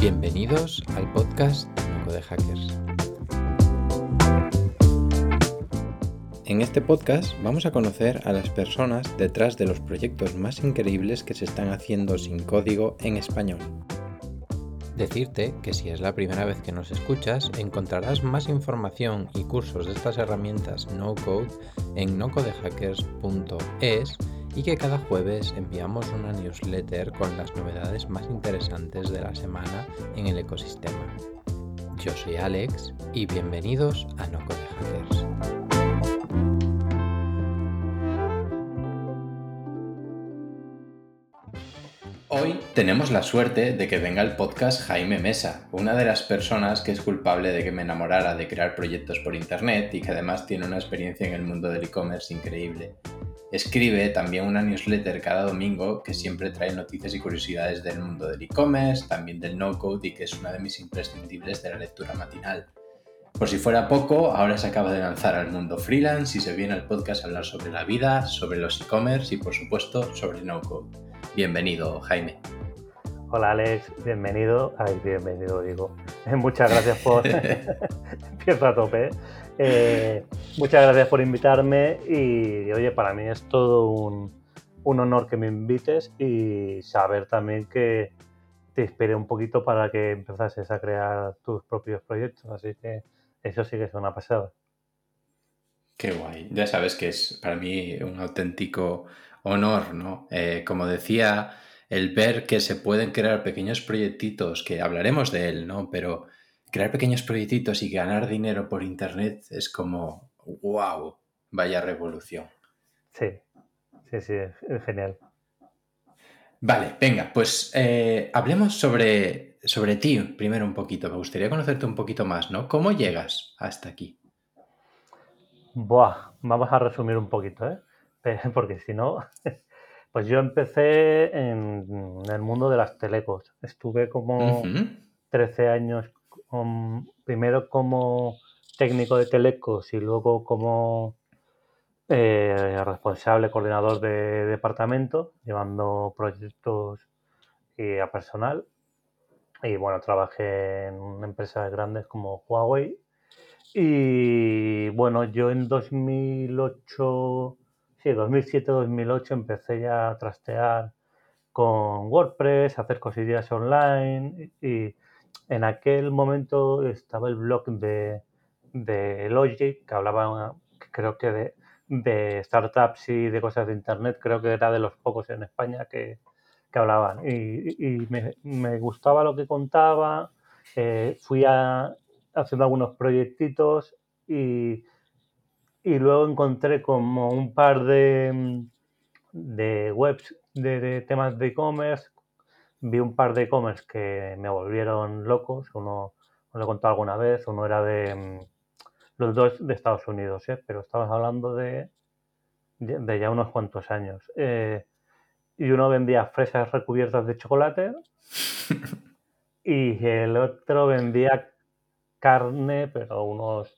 Bienvenidos al podcast Noco de Hackers. En este podcast vamos a conocer a las personas detrás de los proyectos más increíbles que se están haciendo sin código en español. Decirte que si es la primera vez que nos escuchas, encontrarás más información y cursos de estas herramientas no code en nocodehackers.es y que cada jueves enviamos una newsletter con las novedades más interesantes de la semana en el ecosistema. Yo soy Alex y bienvenidos a No Code Hackers. Hoy tenemos la suerte de que venga el podcast Jaime Mesa, una de las personas que es culpable de que me enamorara de crear proyectos por internet y que además tiene una experiencia en el mundo del e-commerce increíble. Escribe también una newsletter cada domingo que siempre trae noticias y curiosidades del mundo del e-commerce, también del no-code y que es una de mis imprescindibles de la lectura matinal. Por si fuera poco, ahora se acaba de lanzar al mundo freelance y se viene al podcast a hablar sobre la vida, sobre los e-commerce y por supuesto sobre no-code. Bienvenido, Jaime. Hola Alex, bienvenido. Ay, bienvenido, digo. Muchas gracias por. Empiezo a tope. ¿eh? Muchas gracias por invitarme y oye, para mí es todo un, honor que me invites y saber también que te esperé un poquito para que empezases a crear tus propios proyectos, así que eso sí que es una pasada. Qué guay. Ya sabes que es para mí un auténtico honor, ¿no? Eh, como decía, el ver que se pueden crear pequeños proyectitos, que hablaremos de él, ¿no? Pero crear pequeños proyectitos y ganar dinero por internet es como, wow, vaya revolución. Sí, sí, sí, es genial. Vale, venga, pues eh, hablemos sobre, sobre ti primero un poquito. Me gustaría conocerte un poquito más, ¿no? ¿Cómo llegas hasta aquí? Buah, vamos a resumir un poquito, ¿eh? Porque si no, pues yo empecé en el mundo de las telecos. Estuve como 13 años primero como técnico de telecos y luego como eh, responsable coordinador de departamento, llevando proyectos a personal. Y bueno, trabajé en empresas grandes como Huawei. Y bueno, yo en 2008, sí, 2007-2008 empecé ya a trastear con WordPress, hacer cosillas online y en aquel momento estaba el blog de, Logic, que hablaba, creo que de, startups y de cosas de Internet, creo que era de los pocos en España que, hablaban. Y, me, gustaba lo que contaba, eh, fui haciendo algunos proyectitos y, luego encontré como un par de, de webs de temas de e-commerce vi un par de e-commerce que me volvieron locos. Uno, os lo he contado alguna vez, uno era de mm, los dos de Estados Unidos, ¿eh? pero estamos hablando de, de, ya unos cuantos años. Eh, y uno vendía fresas recubiertas de chocolate y el otro vendía carne, pero unos,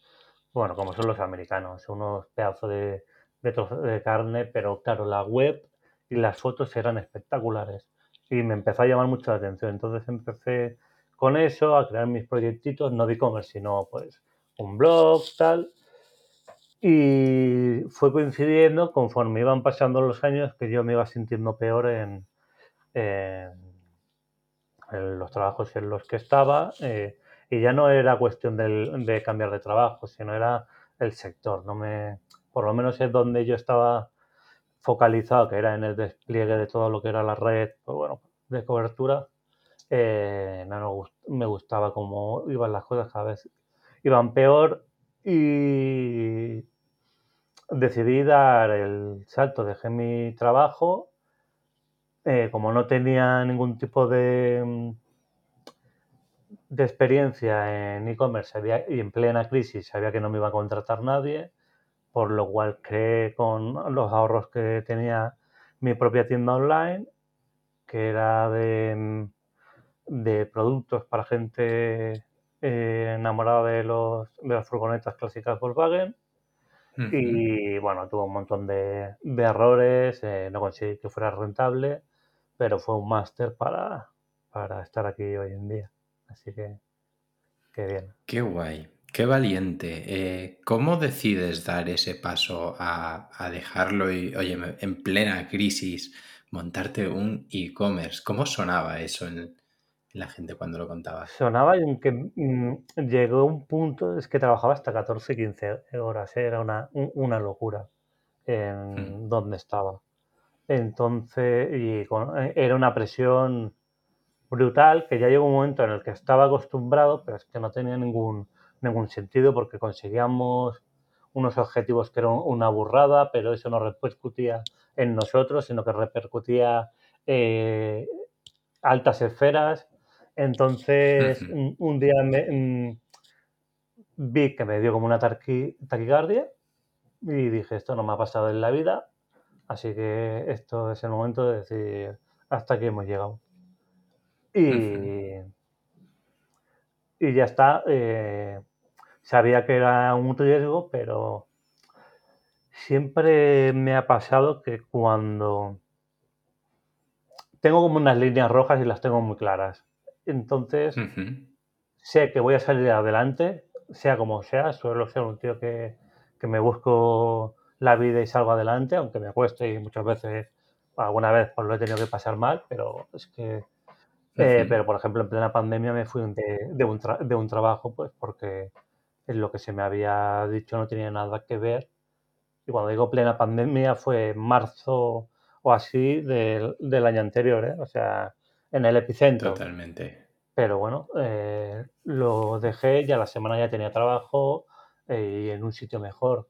bueno, como son los americanos, unos pedazos de, de, de carne, pero claro, la web y las fotos eran espectaculares y me empezó a llamar mucho la atención. Entonces empecé con eso, a crear mis proyectitos, no de e-commerce, sino pues un blog, tal. Y fue coincidiendo conforme iban pasando los años que yo me iba sintiendo peor en, los trabajos en los que estaba. Eh, y ya no era cuestión de cambiar de trabajo, sino era el sector. No me, por lo menos es donde yo estaba focalizado, que era en el despliegue de todo lo que era la red, pues bueno, de cobertura, eh, no me gustaba cómo iban las cosas, cada vez iban peor y decidí dar el salto, dejé mi trabajo, eh, como no tenía ningún tipo de, de experiencia en e-commerce y en plena crisis sabía que no me iba a contratar nadie, por lo cual creé con los ahorros que tenía mi propia tienda online, que era de, de productos para gente eh, enamorada de, los, de las furgonetas clásicas Volkswagen. Y bueno, tuvo un montón de, errores, eh, no conseguí que fuera rentable, pero fue un máster para, para estar aquí hoy en día. Así que, qué bien. Qué guay, qué valiente. Eh, ¿Cómo decides dar ese paso a, a dejarlo y, oye, en plena crisis, montarte un e-commerce? ¿Cómo sonaba eso en, la gente cuando lo contaba. Sonaba en que mm, llegó un punto, es que trabajaba hasta 14, 15 horas, ¿eh? era una, una locura en hmm. donde estaba. Entonces, y eh, era una presión brutal que ya llegó un momento en el que estaba acostumbrado, pero es que no tenía ningún, ningún sentido porque conseguíamos unos objetivos que eran una burrada, pero eso no repercutía en nosotros, sino que repercutía eh, altas esferas entonces, un, día mm, vi que me dio como una taquicardia y dije, esto no me ha pasado en la vida, así que esto es el momento de decir, hasta aquí hemos llegado. Y, y ya está. Eh, sabía que era un riesgo, pero siempre me ha pasado que cuando tengo como unas líneas rojas y las tengo muy claras. Entonces, sé que voy a salir adelante, sea como sea, suelo ser un tío que, me busco la vida y salgo adelante, aunque me cueste y muchas veces, alguna vez pues lo he tenido que pasar mal, pero es que... Eh, pero, por ejemplo, en plena pandemia me fui de, de, un, de un trabajo, pues porque lo que se me había dicho no tenía nada que ver. Y cuando digo plena pandemia fue marzo o así del, del año anterior, ¿eh? O sea, en el epicentro. Totalmente. Pero bueno, eh, lo dejé, ya la semana ya tenía trabajo eh, y en un sitio mejor.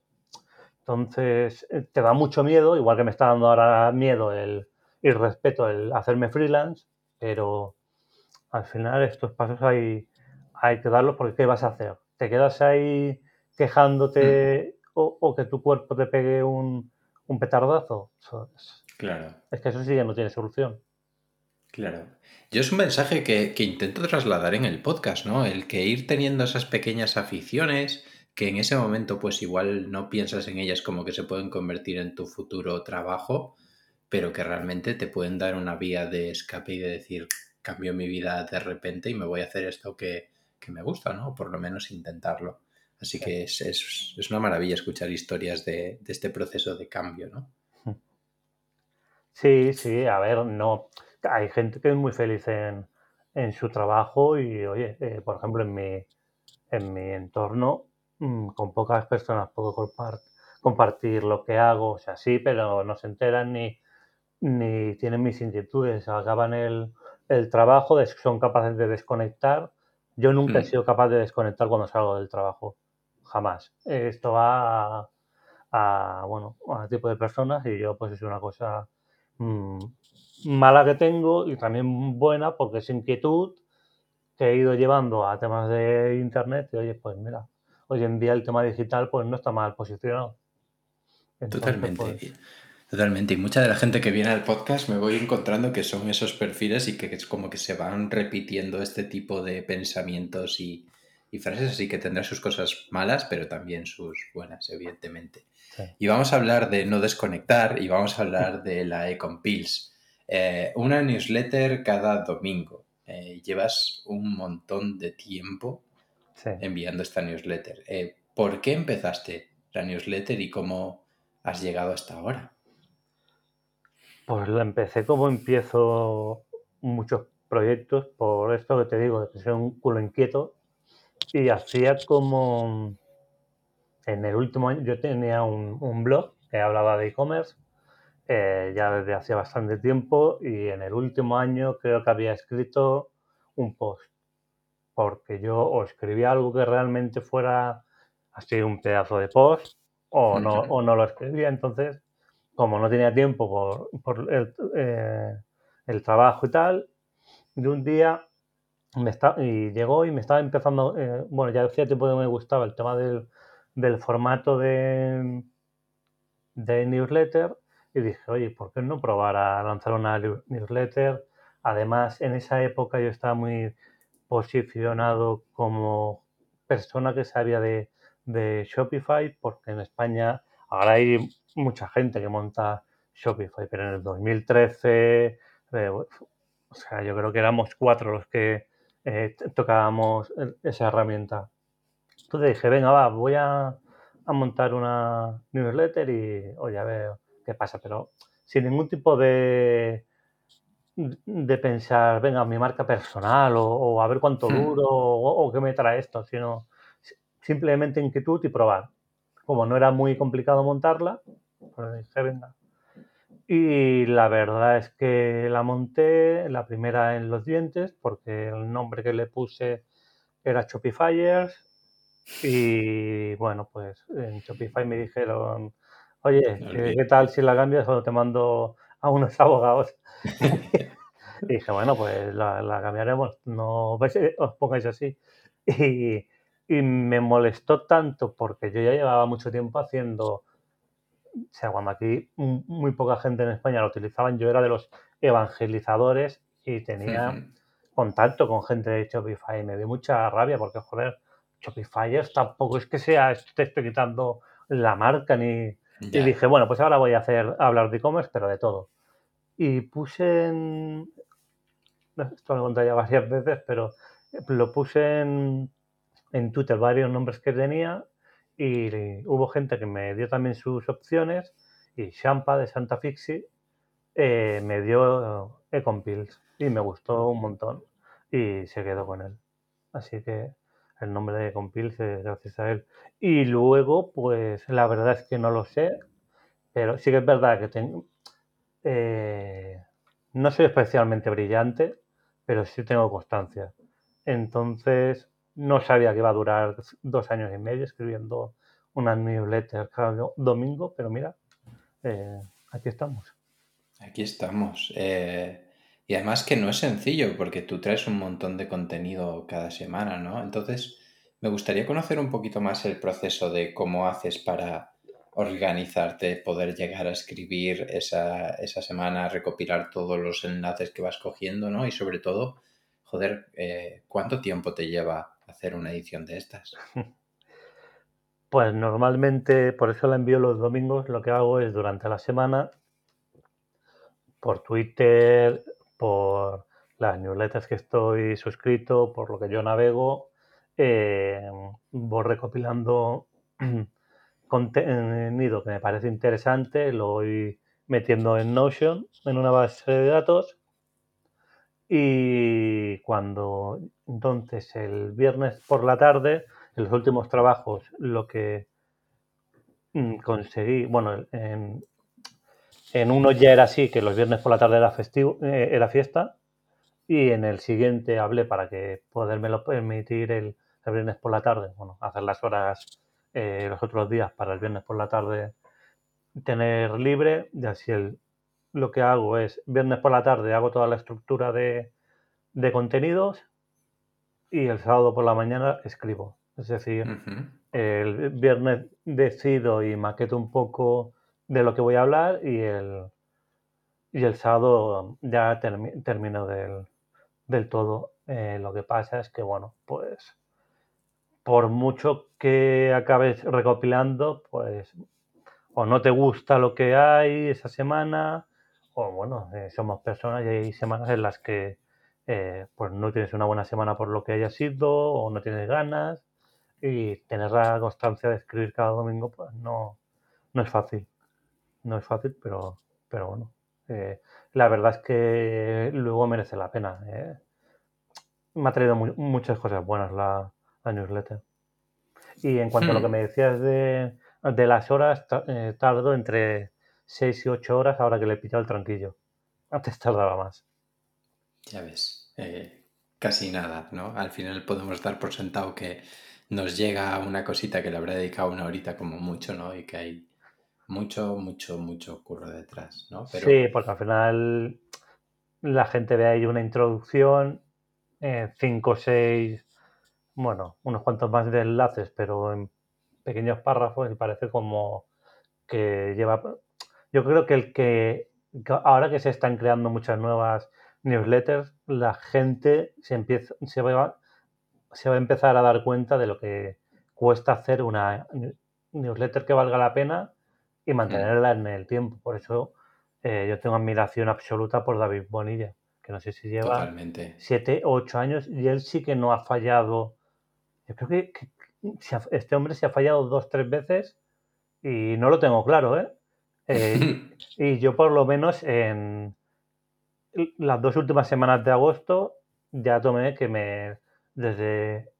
Entonces, eh, te da mucho miedo, igual que me está dando ahora miedo el, y respeto el hacerme freelance, pero al final estos pasos hay, hay que darlos porque ¿qué vas a hacer? ¿Te quedas ahí quejándote mm. o, que tu cuerpo te pegue un, un petardazo? claro. Es que eso sí ya no tiene solución. Claro. Yo es un mensaje que, intento trasladar en el podcast, ¿no? El que ir teniendo esas pequeñas aficiones que en ese momento pues igual no piensas en ellas como que se pueden convertir en tu futuro trabajo, pero que realmente te pueden dar una vía de escape y de decir, cambio mi vida de repente y me voy a hacer esto que, me gusta, ¿no? O por lo menos intentarlo. Así que es, es, una maravilla escuchar historias de, de, este proceso de cambio, ¿no? Sí, sí, a ver, no hay gente que es muy feliz en, su trabajo y, oye, eh, por ejemplo, en mi, en mi entorno, mm, con pocas personas puedo compartir lo que hago, o sea, sí, pero no se enteran ni, ni tienen mis inquietudes, acaban el, trabajo, son capaces de desconectar. Yo nunca he mm. sido capaz de desconectar cuando salgo del trabajo, jamás. Esto va a, a bueno, a tipo de personas y yo pues es una cosa mm, mala que tengo y también buena porque es inquietud que he ido llevando a temas de internet y oye, pues mira, hoy en día el tema digital pues no está mal posicionado. Totalmente. Pues Totalmente. Y mucha de la gente que viene al podcast me voy encontrando que son esos perfiles y que es como que se van repitiendo este tipo de pensamientos y, frases, así que tendrá sus cosas malas, pero también sus buenas, evidentemente. Y vamos a hablar de no desconectar y vamos a hablar de la Econ Pills. Eh, una newsletter cada domingo. Eh, llevas un montón de tiempo enviando esta newsletter. Eh, ¿Por qué empezaste la newsletter y cómo has llegado hasta ahora? Pues la empecé como empiezo muchos proyectos, por esto que te digo, que soy un culo inquieto. Y hacía como. En el último año yo tenía un, un blog que hablaba de e-commerce eh, ya desde hace bastante tiempo y en el último año creo que había escrito un post, porque yo o escribía algo que realmente fuera así un pedazo de post o no, o no lo escribía, entonces como no tenía tiempo por, por el, eh, el, trabajo y tal, de un día me está, y llegó y me estaba empezando, eh, bueno, ya decía tiempo que me gustaba el tema del, del formato de, de newsletter y dije, oye, ¿por qué no probar a lanzar una newsletter? Además, en esa época yo estaba muy posicionado como persona que sabía de, de Shopify, porque en España ahora hay mucha gente que monta Shopify, pero en el 2013, o sea, yo creo que éramos cuatro los que eh, tocábamos esa herramienta. Entonces dije, venga, va, voy a, montar una newsletter y, oye, a ver qué pasa, pero sin ningún tipo de, de pensar, venga, mi marca personal o, a ver cuánto hmm. duro o, qué me trae esto, sino simplemente inquietud y probar. Como no era muy complicado montarla, pues venga. Y la verdad es que la monté, la primera en los dientes, porque el nombre que le puse era Shopifyers. Y bueno, pues en Shopify me dijeron, oye, ¿qué, tal si la cambias o te mando a unos abogados? y dije, bueno, pues la, cambiaremos, no os pongáis así. Y, y me molestó tanto porque yo ya llevaba mucho tiempo haciendo o sea, cuando aquí muy poca gente en España lo utilizaban, yo era de los evangelizadores y tenía contacto con gente de Shopify. Y me dio mucha rabia porque, joder, Shopify tampoco es que sea, te estoy quitando la marca ni... Y dije, bueno, pues ahora voy a hacer hablar de e-commerce, pero de todo. Y puse en... Esto lo he contado ya varias veces, pero lo puse en, en Twitter varios nombres que tenía y hubo gente que me dio también sus opciones y Champa de Santa Fixi eh, me dio Ecompills y me gustó un montón y se quedó con él. Así que el nombre de Ecompills es gracias a él. Y luego, pues la verdad es que no lo sé, pero sí que es verdad que tengo... Eh, no soy especialmente brillante, pero sí tengo constancia. Entonces, no sabía que iba a durar dos años y medio escribiendo una newsletter cada domingo, pero mira, eh, aquí estamos. Aquí estamos. Eh, y además que no es sencillo porque tú traes un montón de contenido cada semana, ¿no? Entonces, me gustaría conocer un poquito más el proceso de cómo haces para organizarte, poder llegar a escribir esa, esa semana, recopilar todos los enlaces que vas cogiendo, ¿no? Y sobre todo, joder, eh, ¿cuánto tiempo te lleva hacer una edición de estas? Pues normalmente, por eso la envío los domingos, lo que hago es durante la semana, por Twitter, por las newsletters que estoy suscrito, por lo que yo navego, eh, voy recopilando contenido que me parece interesante, lo voy metiendo en Notion, en una base de datos, y cuando entonces el viernes por la tarde, en los últimos trabajos, lo que mm, conseguí, bueno, en, uno ya era así, que los viernes por la tarde era festivo, eh, era fiesta, y en el siguiente hablé para que poderme permitir el, viernes por la tarde, bueno, hacer las horas eh, los otros días para el viernes por la tarde tener libre, y así el lo que hago es, viernes por la tarde hago toda la estructura de, contenidos y el sábado por la mañana escribo. Es decir, el viernes decido y maqueto un poco de lo que voy a hablar y el, y el sábado ya termino del, todo. Eh, lo que pasa es que, bueno, pues por mucho que acabes recopilando, pues o no te gusta lo que hay esa semana o bueno, eh, somos personas y hay semanas en las que eh, pues no tienes una buena semana por lo que haya sido o no tienes ganas y tener la constancia de escribir cada domingo pues no, no es fácil. No es fácil, pero, pero bueno. Eh, la verdad es que luego merece la pena. Me ha traído muchas cosas buenas la, newsletter. Y en cuanto a lo que hmm. me decías de, de las horas, tardo entre 6 y 8 horas ahora que le he pillado el tranquillo. Antes tardaba más. Ya ves, eh, casi nada, ¿no? Al final podemos dar por sentado que nos llega una cosita que le habrá dedicado una horita como mucho, ¿no? Y que hay mucho, mucho, mucho curro detrás, ¿no? Sí, porque al final la gente ve ahí una introducción, 5 o 6, bueno, unos cuantos más de enlaces, pero en pequeños párrafos y parece como que lleva yo creo que el que ahora que se están creando muchas nuevas newsletters, la gente se empieza, se va, se va a empezar a dar cuenta de lo que cuesta hacer una newsletter que valga la pena y mantenerla en el tiempo. Por eso eh, yo tengo admiración absoluta por David Bonilla, que no sé si lleva siete o ocho años y él sí que no ha fallado. Yo creo que, este hombre se ha fallado dos, tres veces y no lo tengo claro, ¿eh? Eh y yo por lo menos en las dos últimas semanas de agosto ya tomé que me, desde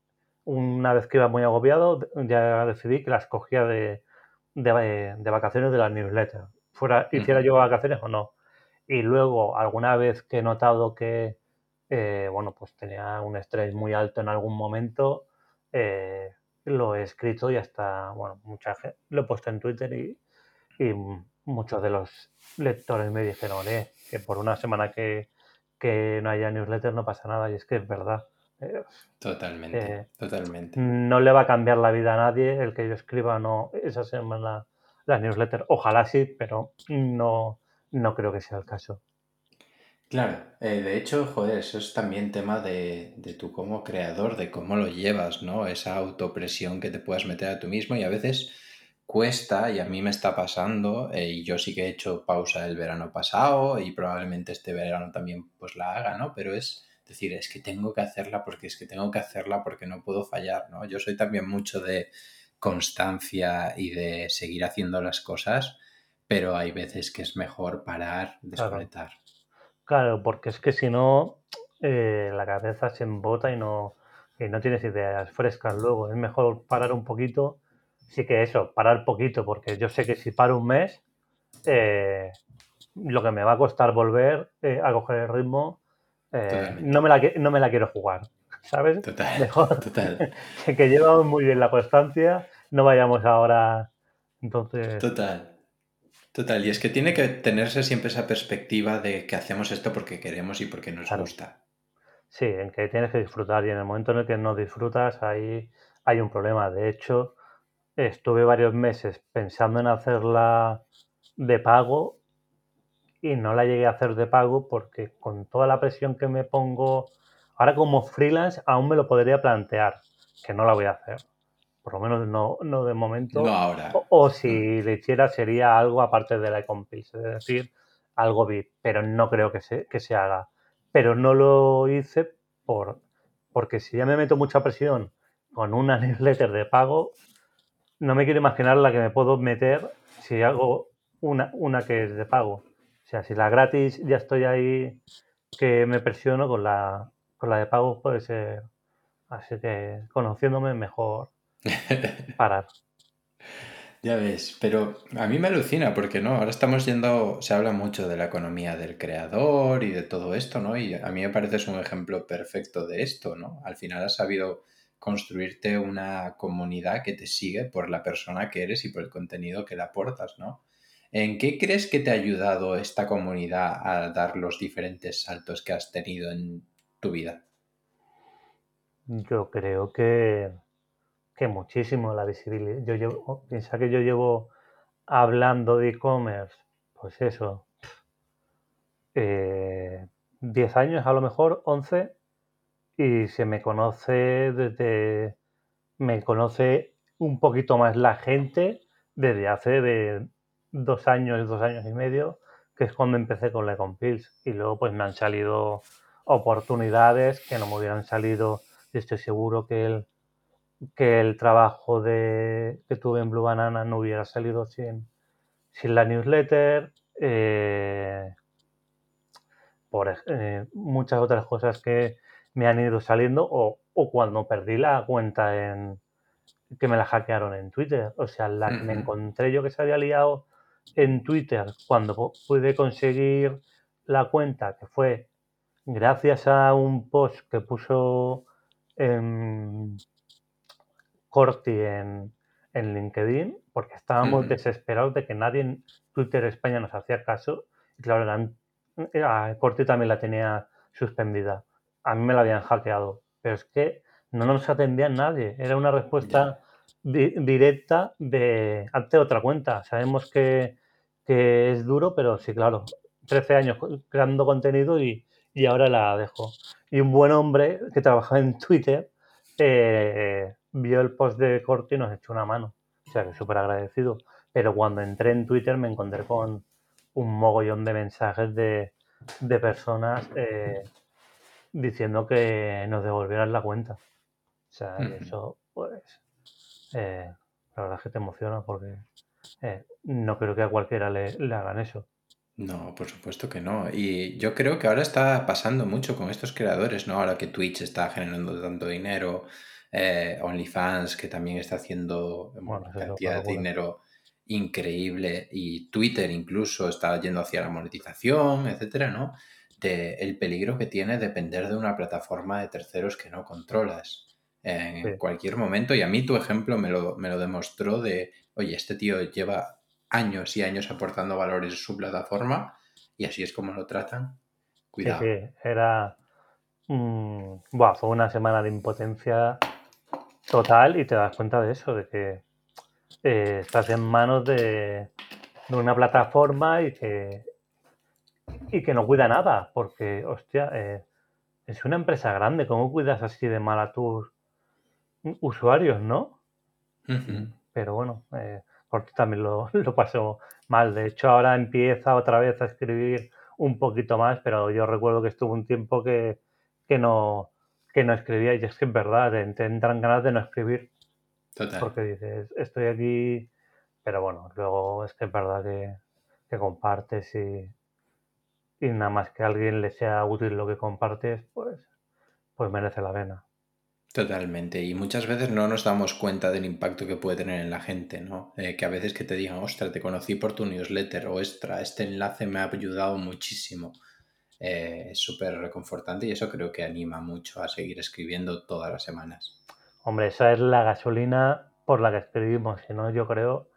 una vez que iba muy agobiado, ya decidí que las cogía de, de, vacaciones de la newsletter, fuera, hiciera yo vacaciones o no. Y luego, alguna vez que he notado que, eh, bueno, pues tenía un estrés muy alto en algún momento, eh, lo he escrito y hasta, bueno, mucha gente, lo he puesto en Twitter y, y muchos de los lectores me dijeron, eh, que por una semana que, que no haya newsletter no pasa nada y es que es verdad. Eh, totalmente, eh, totalmente. No le va a cambiar la vida a nadie el que yo escriba no esa semana la newsletter. Ojalá sí, pero no, no creo que sea el caso. Claro, eh, de hecho, joder, eso es también tema de, de tú como creador, de cómo lo llevas, ¿no? Esa autopresión que te puedas meter a tú mismo y a veces cuesta, y a mí me está pasando, y yo sí que he hecho pausa el verano pasado y probablemente este verano también pues la haga, ¿no? Pero es decir, es que tengo que hacerla porque es que tengo que hacerla porque no puedo fallar, ¿no? Yo soy también mucho de constancia y de seguir haciendo las cosas, pero hay veces que es mejor parar, desconectar. Claro, porque es que si no, eh, la cabeza se embota y no, y no tienes ideas frescas luego. Es mejor parar un poquito. Sí que eso, parar poquito, porque yo sé que si paro un mes, eh, lo que me va a costar volver eh, a coger el ritmo eh, no, me la, no me la quiero jugar, ¿sabes? Total. Mejor total. que llevamos muy bien la constancia, no vayamos ahora. Entonces. Total. Total, y es que tiene que tenerse siempre esa perspectiva de que hacemos esto porque queremos y porque nos gusta. Sí, en que tienes que disfrutar y en el momento en el que no disfrutas ahí hay un problema. De hecho, estuve varios meses pensando en hacerla de pago y no la llegué a hacer de pago porque con toda la presión que me pongo ahora como freelance aún me lo podría plantear, que no la voy a hacer. Por lo menos no, no de momento. No ahora. O, si mm. le hiciera sería algo aparte de la Ecompis, es decir, algo VIP, pero no creo que se, que se haga. Pero no lo hice por, porque si ya me meto mucha presión con una newsletter de pago, no me quiero imaginar la que me puedo meter si hago una, una que es de pago. O sea, si la gratis ya estoy ahí que me presiono, con la, con la de pago puede ser. Así que conociéndome mejor parar. Ya ves, pero a mí me alucina porque no, ahora estamos yendo, se habla mucho de la economía del creador y de todo esto, ¿no? Y a mí me parece un ejemplo perfecto de esto, ¿no? Al final has sabido construirte una comunidad que te sigue por la persona que eres y por el contenido que le aportas, ¿no? ¿En qué crees que te ha ayudado esta comunidad a dar los diferentes saltos que has tenido en tu vida? Yo creo que, que muchísimo la visibilidad. Yo llevo, piensa que yo llevo hablando de e-commerce, pues eso, 10 eh, años a lo mejor, 11, y se me conoce desde, me conoce un poquito más la gente desde hace de dos años, dos años y medio, que es cuando empecé con la Compils. Y luego pues me han salido oportunidades que no me hubieran salido. Y estoy seguro que el, que el trabajo de, que tuve en Blue Banana no hubiera salido sin, sin la newsletter. Eh, por eh, muchas otras cosas que me han ido saliendo o, o cuando perdí la cuenta en que me la hackearon en Twitter. O sea, la que me encontré yo que se había liado en Twitter cuando pude conseguir la cuenta, que fue gracias a un post que puso en Corti en, en LinkedIn, porque estábamos desesperados de que nadie en Twitter España nos hacía caso. Y claro, Corti también la tenía suspendida. A mí me la habían hackeado, pero es que no nos atendía nadie. Era una respuesta directa de ante otra cuenta. Sabemos que, es duro, pero sí, claro, 13 años creando contenido y, ahora la dejo. Y un buen hombre que trabajaba en Twitter eh, vio el post de Corti y nos echó una mano. O sea, que súper agradecido. Pero cuando entré en Twitter me encontré con un mogollón de mensajes de, de personas eh, diciendo que nos devolvieran la cuenta. O sea, eso, pues, eh, la verdad es que te emociona porque eh, no creo que a cualquiera le, hagan eso. No, por supuesto que no. Y yo creo que ahora está pasando mucho con estos creadores, ¿no? Ahora que Twitch está generando tanto dinero, OnlyFans que también está haciendo una cantidad de dinero increíble y Twitter incluso está yendo hacia la monetización, etcétera, ¿no? De el peligro que tiene depender de una plataforma de terceros que no controlas en cualquier momento. Y a mí tu ejemplo me lo, me lo demostró de, oye, este tío lleva años y años aportando valores a su plataforma y así es como lo tratan. Cuidado. Sí, era... fue una semana de impotencia total y te das cuenta de eso, de que eh, estás en manos de, una plataforma y que, y que no cuida nada, porque, hostia, eh, es una empresa grande, ¿cómo cuidas así de mal a tus usuarios, no? Pero bueno, eh, porque también lo, lo paso mal. De hecho, ahora empieza otra vez a escribir un poquito más, pero yo recuerdo que estuvo un tiempo que, que no que no escribía y es que es verdad, te entran ganas de no escribir porque dices, estoy aquí, pero bueno, luego es que es verdad que, que compartes y, y nada más que a alguien le sea útil lo que compartes, pues, pues merece la pena. Totalmente, y muchas veces no nos damos cuenta del impacto que puede tener en la gente, ¿no? Eh, que a veces que te digan, ostras, te conocí por tu newsletter, o extra, este enlace me ha ayudado muchísimo. Eh, es súper reconfortante y eso creo que anima mucho a seguir escribiendo todas las semanas. Hombre, esa es la gasolina por la que escribimos, si no yo creo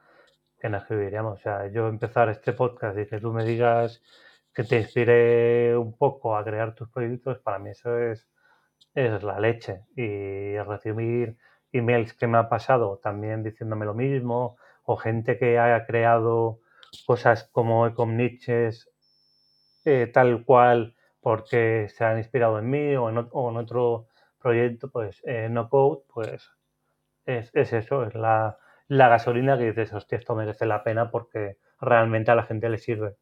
que no escribiríamos. O sea, yo empezar este podcast y que tú me digas que te inspire un poco a crear tus proyectos, para mí eso es, es la leche. Y recibir emails que me ha pasado también diciéndome lo mismo, o gente que haya creado cosas como Ecomniches eh, tal cual porque se han inspirado en mí o en, otro proyecto, pues eh, no code, pues es, eso, es la, gasolina que dices, hostia, esto merece la pena porque realmente a la gente le sirve.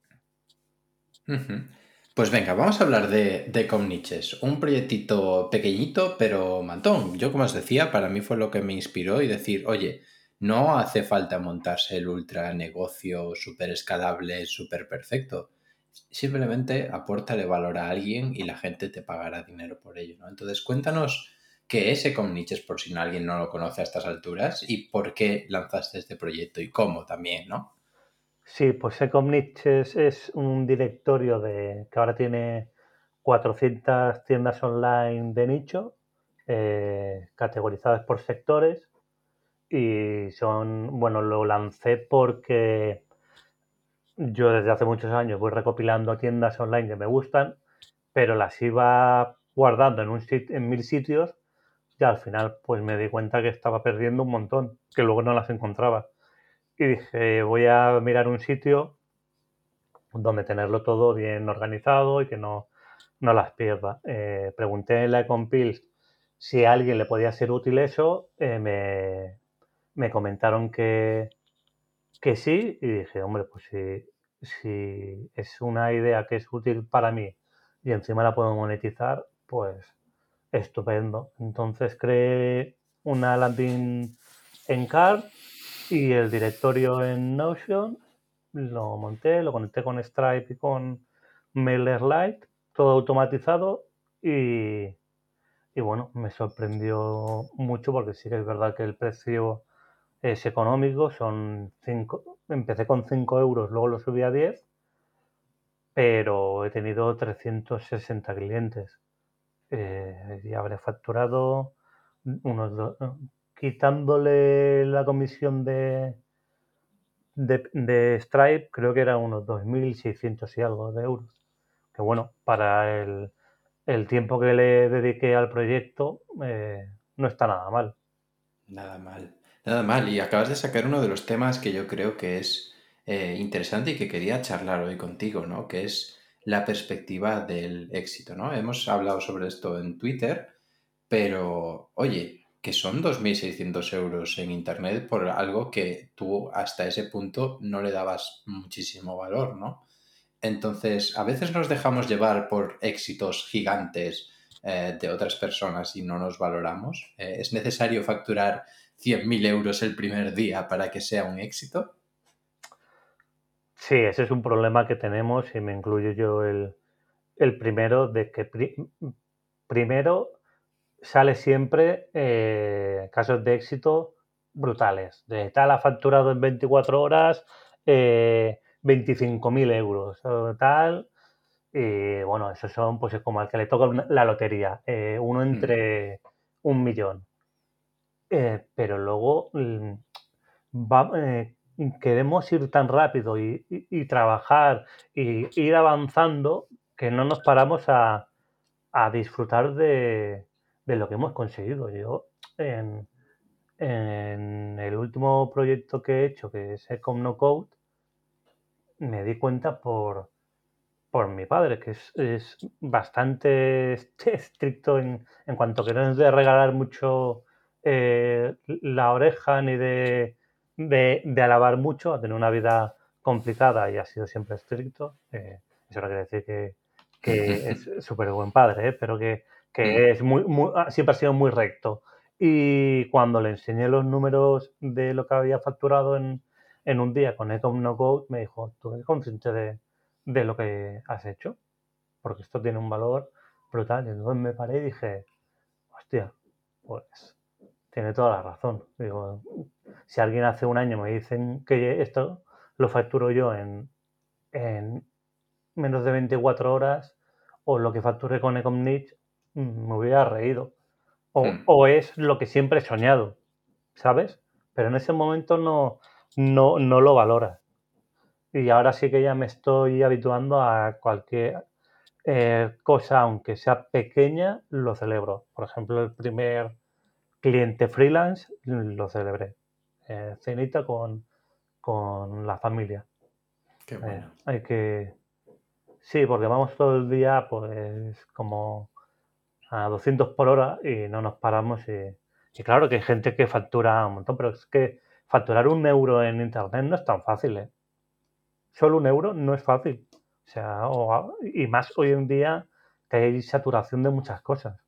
Pues venga, vamos a hablar de, de Comniches, un proyectito pequeñito pero mantón. Yo como os decía, para mí fue lo que me inspiró y decir, oye, no hace falta montarse el ultra negocio súper escalable, súper perfecto simplemente apórtale valor a alguien y la gente te pagará dinero por ello, ¿no? Entonces, cuéntanos qué es Ecomniches por si alguien no lo conoce a estas alturas y por qué lanzaste este proyecto y cómo también, ¿no? Sí, pues Ecomniches es un directorio de que ahora tiene 400 tiendas online de nicho eh, categorizadas por sectores y son, bueno, lo lancé porque yo desde hace muchos años voy recopilando tiendas online que me gustan, pero las iba guardando en, un en mil sitios y al final pues me di cuenta que estaba perdiendo un montón, que luego no las encontraba. Y dije, voy a mirar un sitio donde tenerlo todo bien organizado y que no, no las pierda. Eh, pregunté en la Ecompils si a alguien le podía ser útil eso, eh, me, me comentaron que, que sí y dije, hombre, pues si, si es una idea que es útil para mí y encima la puedo monetizar, pues estupendo. Entonces creé una landing en Card y el directorio en Notion, lo monté, lo conecté con Stripe y con MailerLite, todo automatizado y, y bueno, me sorprendió mucho porque sí que es verdad que el precio es económico, son 5, empecé con 5 euros, luego lo subí a 10, pero he tenido 360 clientes. Eh, y habré facturado unos quitándole la comisión de, de, Stripe, creo que era unos 2.600 y algo de euros. Que bueno, para el, tiempo que le dediqué al proyecto, eh, no está nada mal. Nada mal. Nada mal, y acabas de sacar uno de los temas que yo creo que es eh, interesante y que quería charlar hoy contigo, ¿no? Que es la perspectiva del éxito, ¿no? Hemos hablado sobre esto en Twitter, pero oye, que son 2.600 euros en Internet por algo que tú hasta ese punto no le dabas muchísimo valor, ¿no? Entonces, a veces nos dejamos llevar por éxitos gigantes eh, de otras personas y no nos valoramos. Eh, ¿Es necesario facturar 100.000 euros el primer día para que sea un éxito? Sí, ese es un problema que tenemos y me incluyo yo el, primero, de que primero sale siempre eh, casos de éxito brutales. De tal ha facturado en 24 horas eh, 25.000 euros, o tal. Y bueno, esos son pues como al que le toca la lotería, eh, uno mm. entre un millón. Eh, pero luego mm, queremos ir tan rápido y, trabajar y ir avanzando que no nos paramos a, disfrutar de, lo que hemos conseguido. Yo en, el último proyecto que he hecho, que es Ecom No Code, me di cuenta por, por mi padre, que es, bastante estricto en, en, cuanto que no es de regalar mucho eh, la oreja ni de, de, alabar mucho, a tener una vida complicada y ha sido siempre estricto. Eh, eso no quiere decir que, que es súper buen padre, ¿eh? pero que, que mm. es muy, muy, siempre ha sido muy recto. Y cuando le enseñé los números de lo que había facturado en, en un día con Ecom No Code me dijo, tú eres consciente de, de, lo que has hecho, porque esto tiene un valor brutal. Y entonces me paré y dije, hostia, pues tiene toda la razón. Digo, si alguien hace un año me dicen que esto lo facturo yo en, en menos de 24 horas, o lo que facturé con Ecom Niche, me hubiera reído. O, hmm. o es lo que siempre he soñado, ¿sabes? Pero en ese momento no, no, no lo valora Y ahora sí que ya me estoy habituando a cualquier eh, cosa, aunque sea pequeña, lo celebro. Por ejemplo, el primer cliente freelance lo celebré. Eh, cenita con, la familia. Qué eh, bueno. hay que... Sí, porque vamos todo el día pues como a 200 por hora y no nos paramos y, y claro que hay gente que factura un montón, pero es que facturar un euro en Internet no es tan fácil, ¿eh? Solo un euro no es fácil. O sea, y más hoy en día que hay saturación de muchas cosas.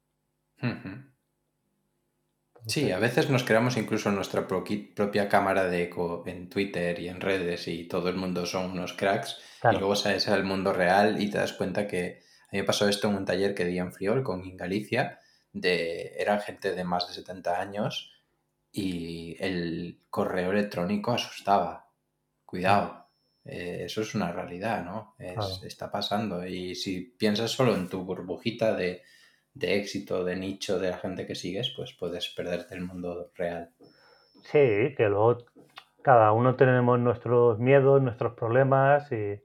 Sí, a veces nos creamos incluso nuestra propia cámara de eco en Twitter y en redes y todo el mundo son unos cracks y luego sales al mundo real y te das cuenta que a mí me pasó esto en un taller que di en Friol con Galicia, de, eran gente de más de 70 años y el correo electrónico asustaba. Cuidado, eh, eso es una realidad, ¿no? Está pasando. Y si piensas solo en tu burbujita de, éxito, de nicho, de la gente que sigues, pues puedes perderte el mundo real. Sí, que luego cada uno tenemos nuestros miedos, nuestros problemas y,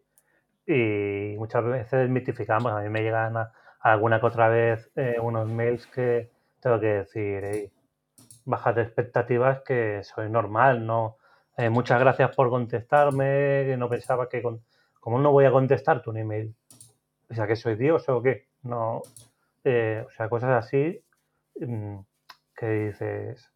muchas veces mitificamos. A mí me llegan alguna que otra vez eh, unos mails que tengo que decir, bajas de expectativas que soy normal, ¿no? Eh, muchas gracias por contestarme, no pensaba que... Con... ¿Cómo no voy a contestarte un email? O sea, que soy Dios o qué? No, eh, o sea, cosas así mm, que dices,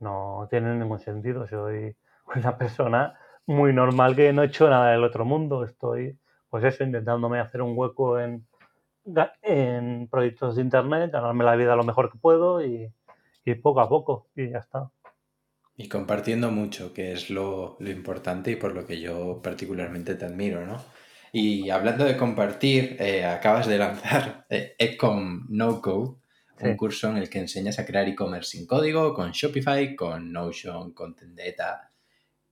no tienen ningún sentido. Soy una persona muy normal que no he hecho nada del otro mundo. Estoy, pues eso, intentándome hacer un hueco en, en proyectos de internet, ganarme la vida lo mejor que puedo y, y poco a poco, y ya está. Y compartiendo mucho, que es lo, importante y por lo que yo particularmente te admiro, ¿no? Y hablando de compartir, eh, acabas de lanzar eh, Ecom No Code, un curso en el que enseñas a crear e-commerce sin código, con Shopify, con Notion, con Tendeta.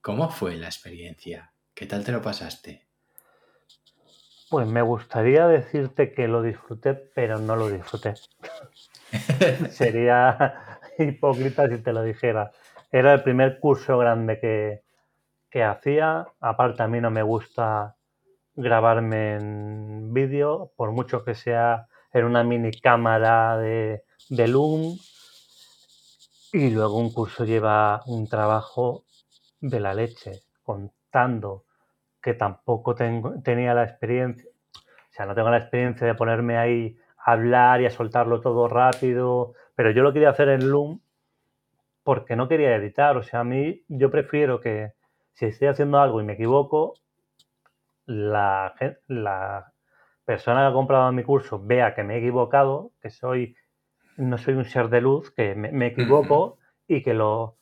¿Cómo fue la experiencia? ¿Qué tal te lo pasaste? Pues me gustaría decirte que lo disfruté, pero no lo disfruté. Sería hipócrita si te lo dijera. Era el primer curso grande que, que hacía. Aparte, a mí no me gusta grabarme en vídeo, por mucho que sea en una mini cámara de, de Loom. Y luego un curso lleva un trabajo de la leche, contando que tampoco tengo, tenía la experiencia, o sea, no tengo la experiencia de ponerme ahí a hablar y a soltarlo todo rápido, pero yo lo quería hacer en Loom porque no quería editar. O sea, a mí yo prefiero que si estoy haciendo algo y me equivoco, la, la persona que ha comprado mi curso vea que me he equivocado, que soy no soy un ser de luz, que me, equivoco y que lo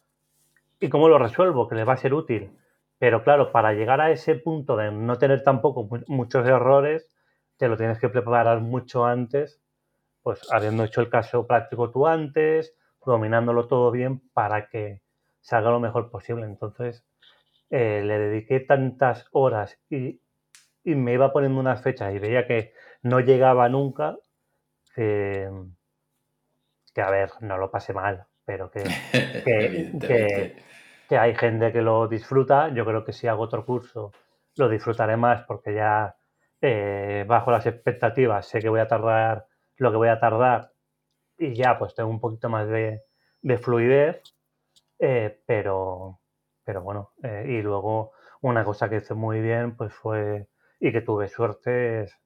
y cómo lo resuelvo, que le va a ser útil. Pero claro, para llegar a ese punto de no tener tampoco muchos errores, te lo tienes que preparar mucho antes, pues habiendo hecho el caso práctico tú antes, dominándolo todo bien para que salga lo mejor posible. Entonces, eh, le dediqué tantas horas y, me iba poniendo unas fechas y veía que no llegaba nunca, que, a ver, no lo pasé mal, pero que, que, hay gente que lo disfruta. Yo creo que si hago otro curso lo disfrutaré más porque ya eh, bajo las expectativas sé que voy a tardar lo que voy a tardar y ya pues tengo un poquito más de, fluidez, eh, pero, pero bueno, eh, y luego una cosa que hice muy bien pues fue, y que tuve suerte, es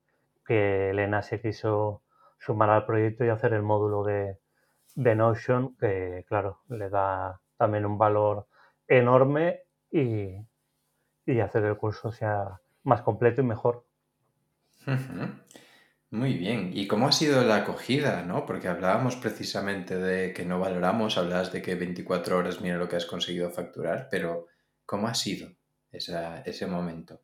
que Elena se quiso sumar al proyecto y hacer el módulo de, de Notion, que claro, le da también un valor enorme y, y hacer el curso sea más completo y mejor. Muy bien. ¿Y cómo ha sido la acogida, no? Porque hablábamos precisamente de que no valoramos, hablas de que 24 horas mira lo que has conseguido facturar, pero ¿cómo ha sido ese momento?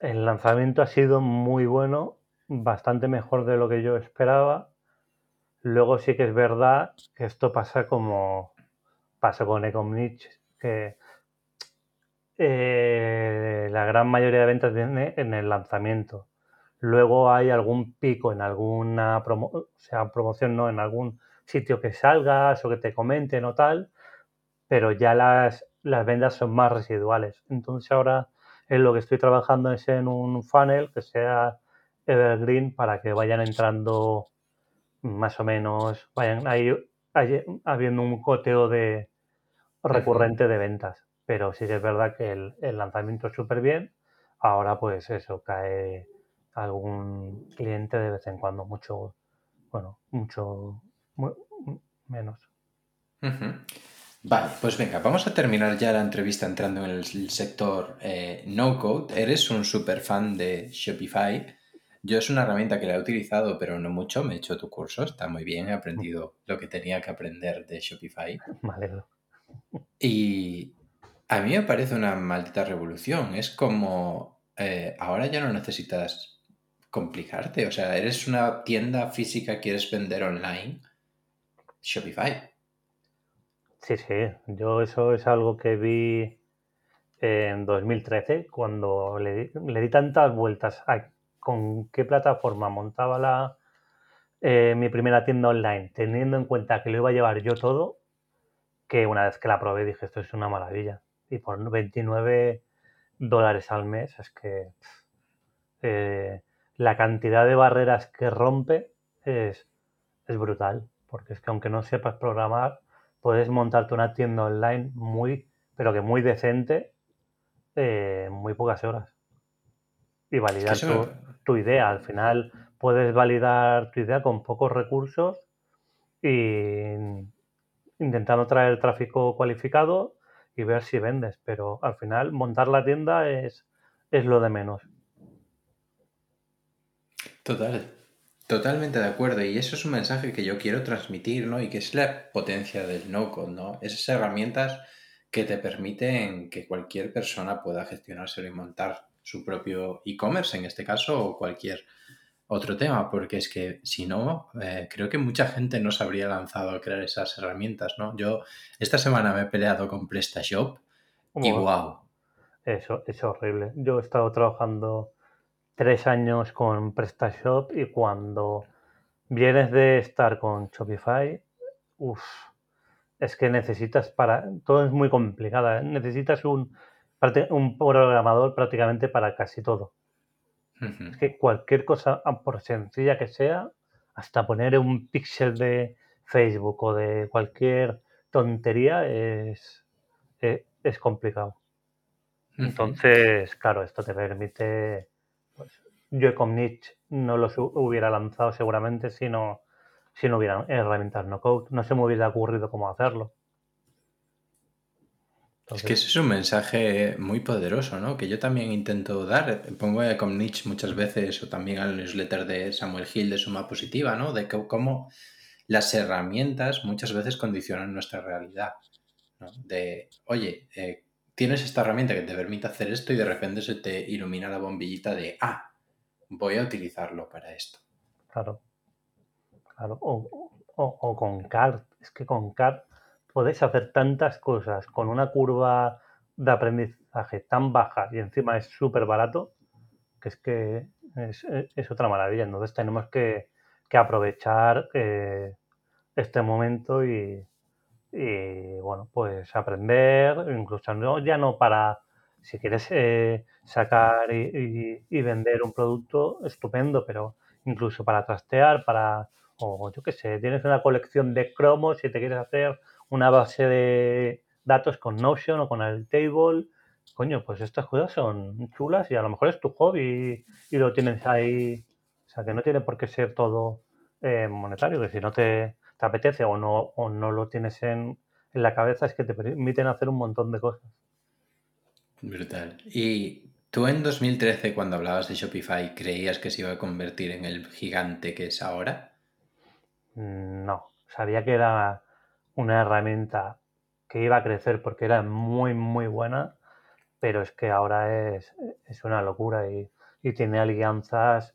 El lanzamiento ha sido muy bueno, bastante mejor de lo que yo esperaba. Luego sí que es verdad que esto pasa como pasa con Ecomniche, que eh, la gran mayoría de ventas viene en el lanzamiento luego hay algún pico en alguna sea, promoción, no, en algún sitio que salgas o que te comenten o tal, pero ya las, las ventas son más residuales. Entonces ahora en lo que estoy trabajando es en un funnel que sea evergreen para que vayan entrando más o menos, vayan ahí, habiendo un coteo de recurrente de ventas. Pero sí que es verdad que el, el lanzamiento es súper bien. Ahora pues eso, cae algún cliente de vez en cuando, mucho, bueno, mucho menos. Vale, pues venga, vamos a terminar ya la entrevista entrando en el sector eh, no code. Eres un super fan de Shopify. Yo es una herramienta que la he utilizado, pero no mucho. Me he hecho tu curso, está muy bien, he aprendido lo que tenía que aprender de Shopify. Vale. Y a mí me parece una maldita revolución. Es como eh, ahora ya no necesitas complicarte. O sea, eres una tienda física, quieres vender online. Shopify. Sí, sí. Yo eso es algo que vi en 2013, cuando le, di tantas vueltas a con qué plataforma montaba la, eh, mi primera tienda online, teniendo en cuenta que lo iba a llevar yo todo, que una vez que la probé dije, esto es una maravilla. Y por 29 dólares al mes, es que... Eh, la cantidad de barreras que rompe es, brutal. Porque es que aunque no sepas programar, puedes montarte una tienda online muy, pero que muy decente, en muy pocas horas. Y validar tu, idea. Al final puedes validar tu idea con pocos recursos y intentando traer tráfico cualificado y ver si vendes. Pero al final montar la tienda es, es lo de menos. Total, totalmente de acuerdo. Y eso es un mensaje que yo quiero transmitir, ¿no? Y que es la potencia del no-code, ¿no? Esas herramientas que te permiten que cualquier persona pueda gestionárselo y montar su propio e-commerce, en este caso, o cualquier otro tema, porque es que si no, eh, creo que mucha gente no se habría lanzado a crear esas herramientas, ¿no? Yo esta semana me he peleado con PrestaShop y wow. Eso es horrible. Yo he estado trabajando tres años con PrestaShop y cuando vienes de estar con Shopify, uff, es que necesitas para... Todo es muy complicado. ¿eh? Necesitas un, un programador prácticamente para casi todo. Es que cualquier cosa, por sencilla que sea, hasta poner un píxel de Facebook o de cualquier tontería es, e, es, complicado. Entonces, claro, esto te permite pues yo con Niche no los hubiera lanzado seguramente si no, si no hubieran herramientas no code. No se me hubiera ocurrido cómo hacerlo. Es que ese es un mensaje muy poderoso, ¿no? Que yo también intento dar. Pongo a Ecomniche muchas veces o también al newsletter de Samuel Hill de Suma Positiva, ¿no? De cómo las herramientas muchas veces condicionan nuestra realidad. ¿no? De, oye, eh, tienes esta herramienta que te permite hacer esto y de repente se te ilumina la bombillita de, ah, voy a utilizarlo para esto. Claro. Claro. O, o con CART. Es que con CART podéis hacer tantas cosas con una curva de aprendizaje tan baja y encima es súper barato, que es que es, otra maravilla. Entonces tenemos que, aprovechar eh, este momento y, bueno, pues aprender, incluso ya no para, si quieres eh, sacar y, y, vender un producto, estupendo, pero incluso para trastear, para, o yo qué sé, tienes una colección de cromos y te quieres hacer una base de datos con Notion o con el Table. Coño, pues estas cosas son chulas y a lo mejor es tu hobby y, lo tienes ahí. O sea, que no tiene por qué ser todo eh, monetario, que si no te, apetece o no, o no lo tienes en, en la cabeza es que te permiten hacer un montón de cosas. Brutal. ¿Y tú en 2013, cuando hablabas de Shopify, creías que se iba a convertir en el gigante que es ahora? No, sabía que era una herramienta que iba a crecer porque era muy, muy buena, pero es que ahora es, una locura y, tiene alianzas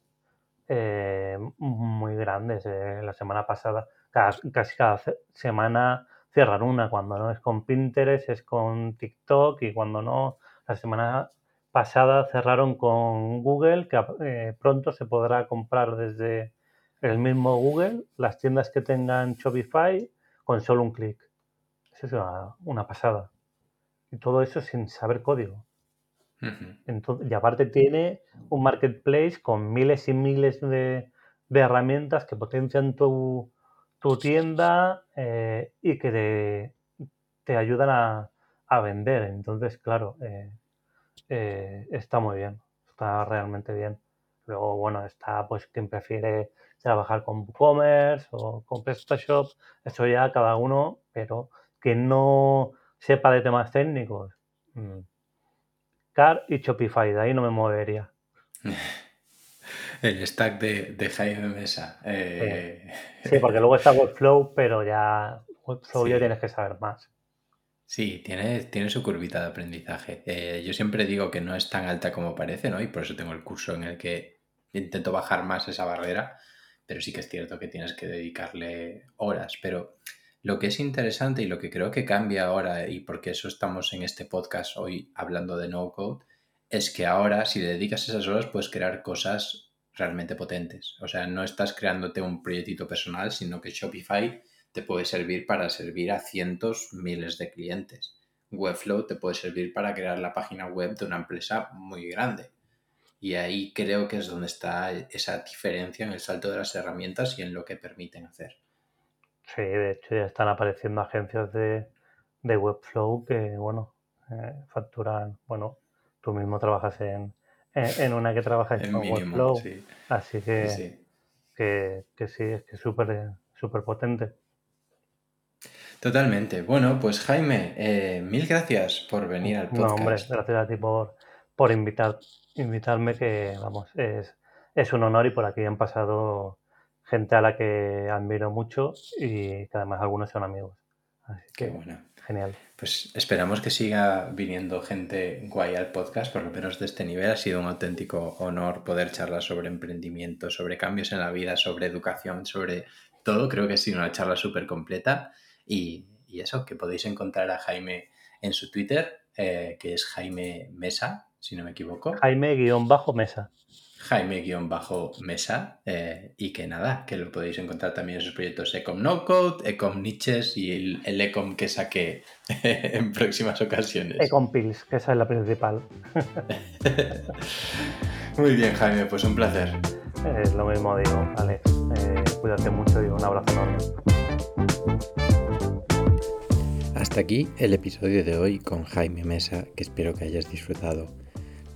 eh, muy grandes. Eh, la semana pasada, casi cada semana cierran una, cuando no es con Pinterest, es con TikTok y cuando no, la semana pasada cerraron con Google, que eh, pronto se podrá comprar desde el mismo Google las tiendas que tengan Shopify con solo un clic. Eso es una, pasada. Y todo eso sin saber código. y aparte tiene un marketplace con miles y miles de, herramientas que potencian tu, tienda eh, y que te, ayudan a, vender. Entonces, claro, eh, eh, está muy bien, está realmente bien. Luego, bueno, está pues quien prefiere trabajar con WooCommerce o con PrestaShop, eso ya cada uno, pero que no sepa de temas técnicos. Mm. Car y Shopify, de ahí no me movería. El stack de, Jaime Mesa. Eh, sí. porque luego está Webflow, pero ya Webflow ya tienes que saber más. Sí, tiene, tiene su curvita de aprendizaje. Eh, yo siempre digo que no es tan alta como parece, ¿no? Y por eso tengo el curso en el que intento bajar más esa barrera pero sí que es cierto que tienes que dedicarle horas. Pero lo que es interesante y lo que creo que cambia ahora, y porque eso estamos en este podcast hoy hablando de no code, es que ahora si dedicas esas horas puedes crear cosas realmente potentes. O sea, no estás creándote un proyectito personal, sino que Shopify te puede servir para servir a cientos, miles de clientes. Webflow te puede servir para crear la página web de una empresa muy grande. Y ahí creo que es donde está esa diferencia en el salto de las herramientas y en lo que permiten hacer. Sí, de hecho ya están apareciendo agencias de, Webflow que, bueno, eh, facturan, bueno, tú mismo trabajas en, en, una que trabaja en Webflow, así que, sí. Que, sí, es que es súper súper potente. Totalmente. Bueno, pues Jaime, eh, mil gracias por venir al podcast. No, hombre, gracias a ti por, por invitar, invitarme, que vamos, es, es un honor y por aquí han pasado gente a la que admiro mucho y que además algunos son amigos. Así que, Qué bueno. Genial. Pues esperamos que siga viniendo gente guay al podcast, por lo menos de este nivel. Ha sido un auténtico honor poder charlar sobre emprendimiento, sobre cambios en la vida, sobre educación, sobre todo. Creo que ha sido una charla súper completa. Y, y, eso, que podéis encontrar a Jaime en su Twitter, eh, que es Jaime Mesa, si no me equivoco. Jaime-Mesa. Jaime-Mesa. Eh, y que nada, que lo podéis encontrar también en sus proyectos Ecom No Code, Ecom Niches y el, Ecom que saqué en próximas ocasiones. Ecom Pills, que esa es la principal. Muy bien, Jaime, pues un placer. Es lo mismo digo, Alex. Eh, cuídate mucho y un abrazo enorme. Hasta aquí el episodio de hoy con Jaime Mesa, que espero que hayas disfrutado.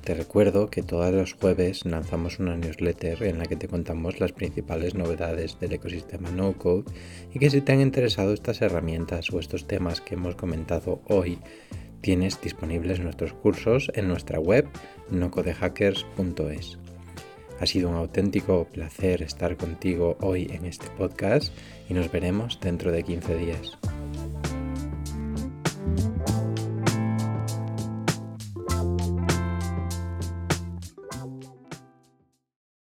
Te recuerdo que todos los jueves lanzamos una newsletter en la que te contamos las principales novedades del ecosistema no-code y que si te han interesado estas herramientas o estos temas que hemos comentado hoy, tienes disponibles nuestros cursos en nuestra web nocodehackers.es. Ha sido un auténtico placer estar contigo hoy en este podcast y nos veremos dentro de 15 días.